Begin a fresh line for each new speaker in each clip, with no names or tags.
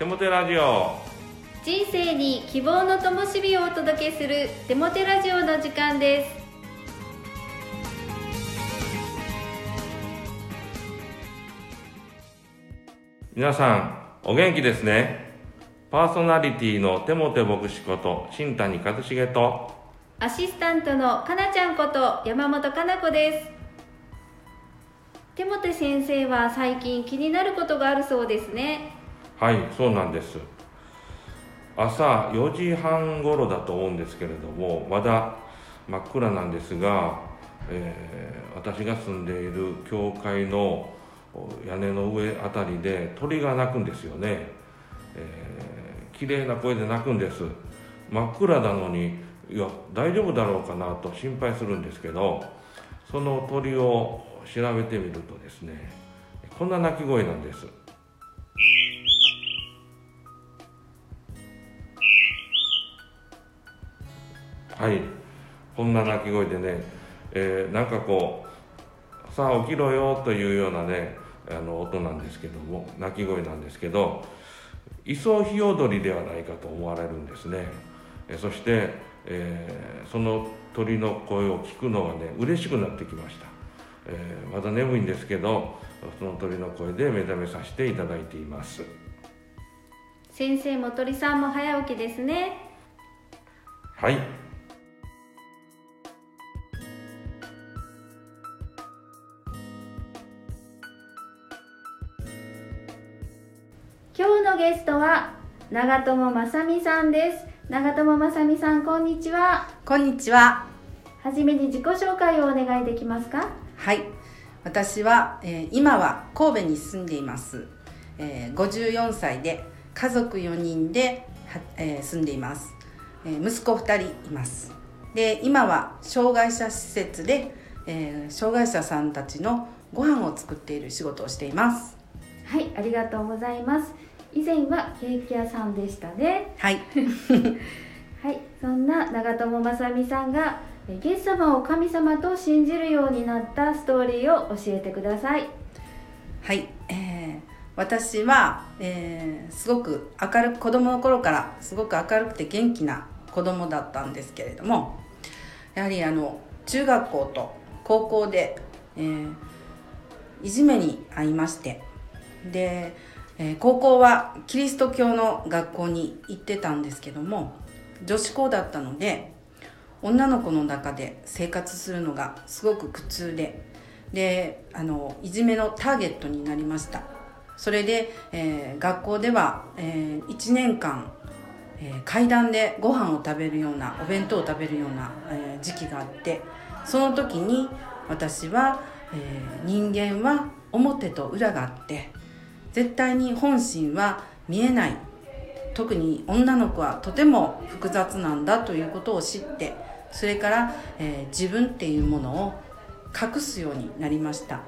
テモテラジオ。
人生に希望の灯火をお届けするテモテラジオの時間です。
皆さんお元気ですね。パーソナリティのテモテ牧師こと新谷和重と
アシスタントのかなちゃんこと山本かな子です。テモテ先生は最近気になることがあるそうですね
はいそうなんです。朝4時半頃だと思うんですけれどもまだ真っ暗なんですが、えー私が住んでいる教会の屋根の上あたりで鳥が鳴くんですよね、えー、綺麗な声で鳴くんです。真っ暗なのにいや大丈夫だろうかなと心配するんですけどその鳥を調べてみるとですねこんな鳴き声なんです。はい。こんな鳴き声でね、えーなんかこうさあ起きろよというようなねあの音なんですけども鳴き声なんですけどイソヒヨドリではないかと思われるんですね。えそして、えーその鳥の声を聞くのがね嬉しくなってきました、えーまだ眠いんですけどその鳥の声で目覚めさせていただいています。
先生も鳥さんも早起きですね。
はい
ゲストは長友正美さんです長友正美さんこんにちは
こんにちは。
はじめに自己紹介をお願いできますか？
はい。私は、えー今は神戸に住んでいます。えー54歳で家族4人で、はえー住んでいます、えー息子2人います。で、今は障害者施設で、えー障害者さんたちのご飯を作っている仕事をしています。
はいありがとうございます以前はケーキ屋さんでしたね。
はい。
はい。そんな長友正美さんがえイエス様を神様と信じるようになったストーリーを教えてください。
はい、えー私は、えーすごく明るく子供の頃からすごく明るくて元気な子供だったんですけれどもやはりあの中学校と高校で、えーいじめに遭いましてで、えー高校はキリスト教の学校に行ってたんですけども女子校だったので女の子の中で生活するのがすごく苦痛でであのいじめのターゲットになりました。それで、えー学校では、え1年間、えー階段でご飯を食べるようなお弁当を食べるような、えー時期があってその時に私は、えー人間は表と裏があって絶対に本心は見えない。特に女の子はとても複雑なんだということを知ってそれから、えー自分っていうものを隠すようになりました。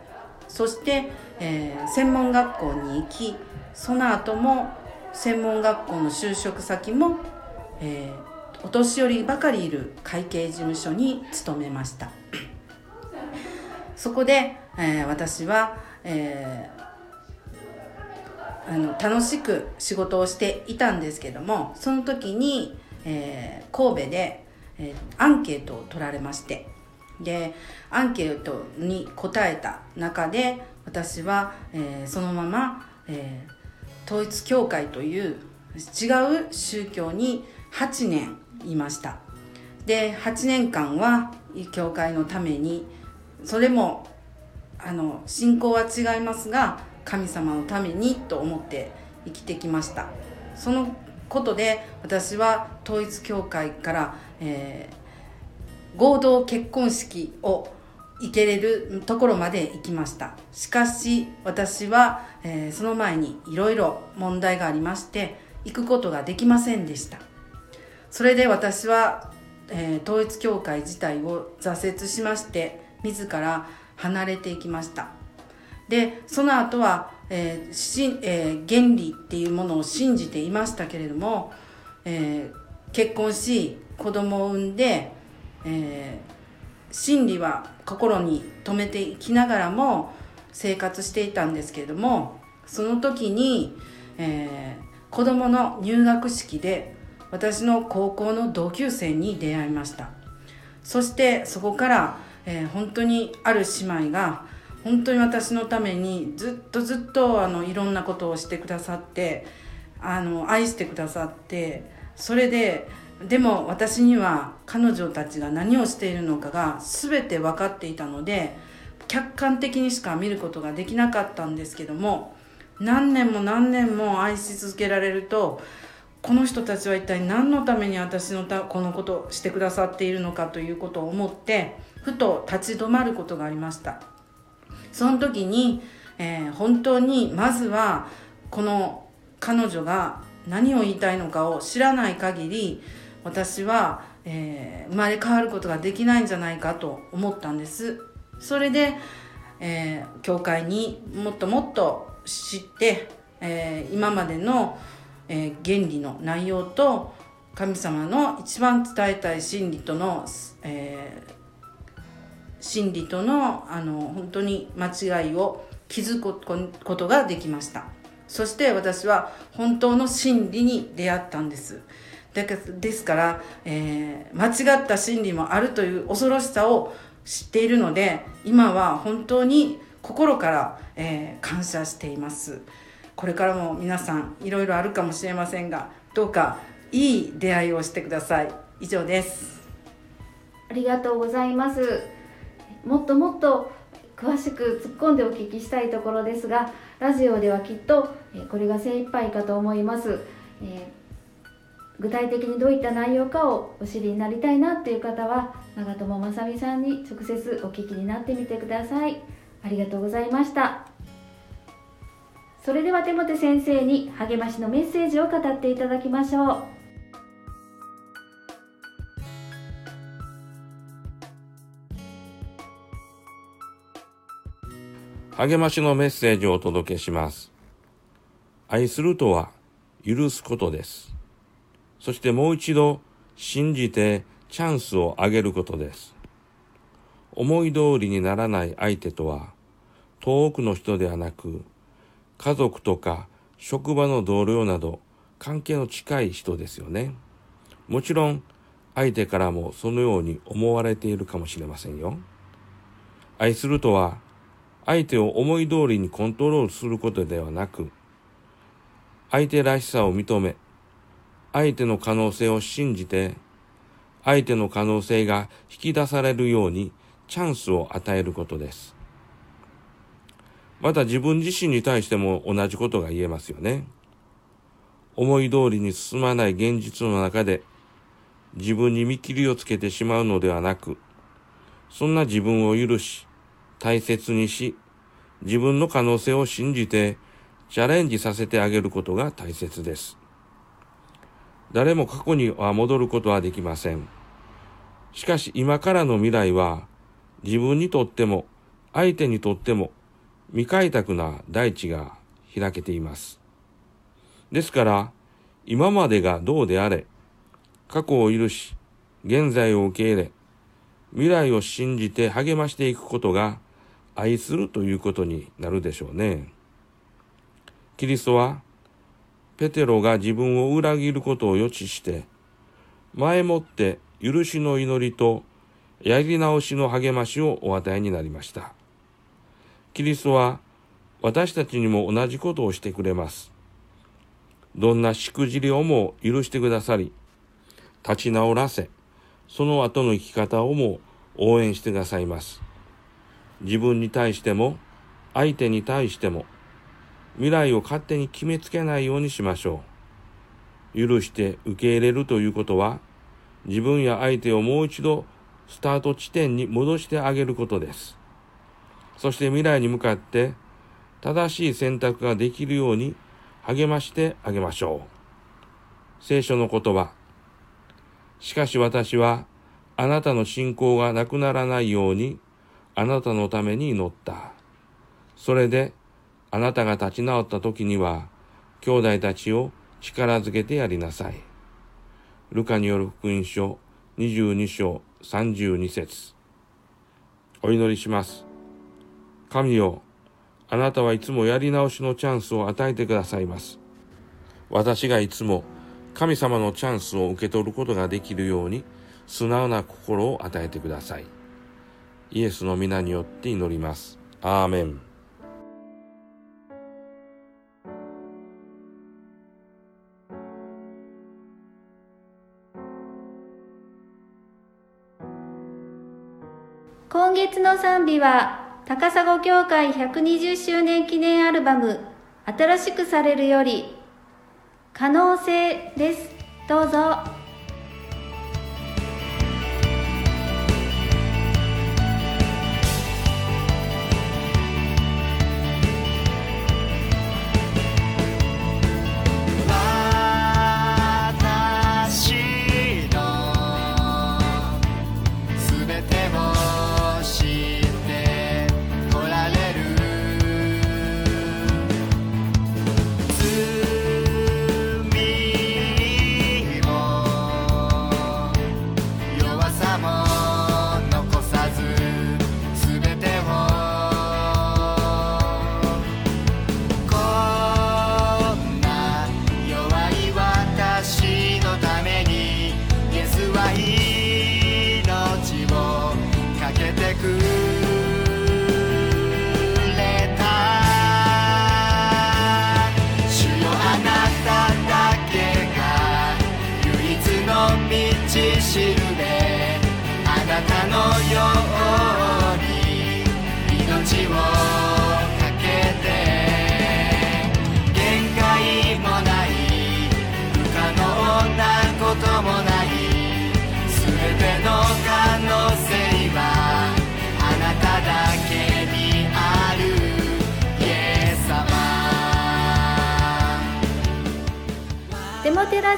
そして、えー専門学校に行きその後も専門学校の就職先も、えーお年寄りばかりいる会計事務所に勤めました。そこで、えー私は、えーあの楽しく仕事をしていたんですけどもその時に、えー神戸で、えーアンケートを取られましてでアンケートに答えた中で私は、えーそのまま、え統一教会という違う宗教に8年いました。で8年間は教会のためにそれもあの信仰は違いますが神様のためにと思って生きてきました。そのことで私は統一教会から、えー合同結婚式を行けれるところまで行きました。しかし私は、えーその前にいろいろ問題がありまして行くことができませんでした。それで私は、えー統一教会自体を挫折しまして自ら離れていきました。でその後は、えーしえー原理っていうものを信じていましたけれども、えー結婚し子供を産んで、えー真理は心に留めていきながらも生活していたんですけれどもその時に、えー子供の入学式で私の高校の同級生に出会いました。そしてそこから、えー、本当にある姉妹が本当に私のためにずっとずっとあのいろんなことをしてくださってあの愛してくださってそれででも私には彼女たちが何をしているのかが全て分かっていたので客観的にしか見ることができなかったんですけども何年も何年も愛し続けられるとこの人たちは一体何のために私のたこのことをしてくださっているのかということを思ってふと立ち止まることがありました。その時に、えー、本当にまずはこの彼女が何を言いたいのかを知らない限り私は、えー、生まれ変わることができないんじゃないかと思ったんです。それで、えー、教会にもっともっと知って、えー、今までの、えー、原理の内容と神様の一番伝えたい真理との、えー、真理とのあの本当に間違いを気づくことができました。そして私は本当の真理に出会ったんです。ですから、えー、間違った真理もあるという恐ろしさを知っているので今は本当に心から、えー、感謝しています。これからも皆さんいろいろあるかもしれませんがどうかいい出会いをしてください。以上です。
ありがとうございます。もっともっと詳しく突っ込んでお聞きしたいところですがラジオではきっとこれが精一杯かと思います、えー具体的にどういった内容かをお知りになりたいなっていう方は長友雅美さんに直接お聞きになってみてください。ありがとうございました。それでは手元先生に励ましのメッセージを語っていただきましょう。
励ましのメッセージをお届けします。愛するとは許すことです。そしてもう一度信じてチャンスをあげることです。思い通りにならない相手とは、遠くの人ではなく、家族とか職場の同僚など関係の近い人ですよね。もちろん相手からもそのように思われているかもしれませんよ。愛するとは相手を思い通りにコントロールすることではなく、相手らしさを認め、相手の可能性を信じて、相手の可能性が引き出されるようにチャンスを与えることです。また自分自身に対しても同じことが言えますよね。思い通りに進まない現実の中で自分に見切りをつけてしまうのではなく、そんな自分を許し、大切にし、自分の可能性を信じてチャレンジさせてあげることが大切です。誰も過去には戻ることはできません。しかし今からの未来は自分にとっても相手にとっても未開拓な大地が開けています。ですから今までがどうであれ過去を許し現在を受け入れ未来を信じて励ましていくことが愛するということになるでしょうね。キリストはペテロが自分を裏切ることを予知して、前もって許しの祈りとやり直しの励ましをお与えになりました。キリストは私たちにも同じことをしてくれます。どんなしくじりをも許してくださり、立ち直らせ、その後の生き方をも応援してくださいます。自分に対しても、相手に対しても、未来を勝手に決めつけないようにしましょう。許して受け入れるということは、自分や相手をもう一度スタート地点に戻してあげることです。そして未来に向かって正しい選択ができるように励ましてあげましょう。聖書の言葉。しかし私はあなたの信仰がなくならないようにあなたのために祈った。それであなたが立ち直った時には、兄弟たちを力づけてやりなさい。ルカによる福音書22章32節お祈りします。神よ、あなたはいつもやり直しのチャンスを与えてくださいます。私がいつも神様のチャンスを受け取ることができるように素直な心を与えてください。イエスの皆によって祈ります。アーメン。
今月の賛美は高砂教会120周年記念アルバム新しくされるより可能性ですどうぞ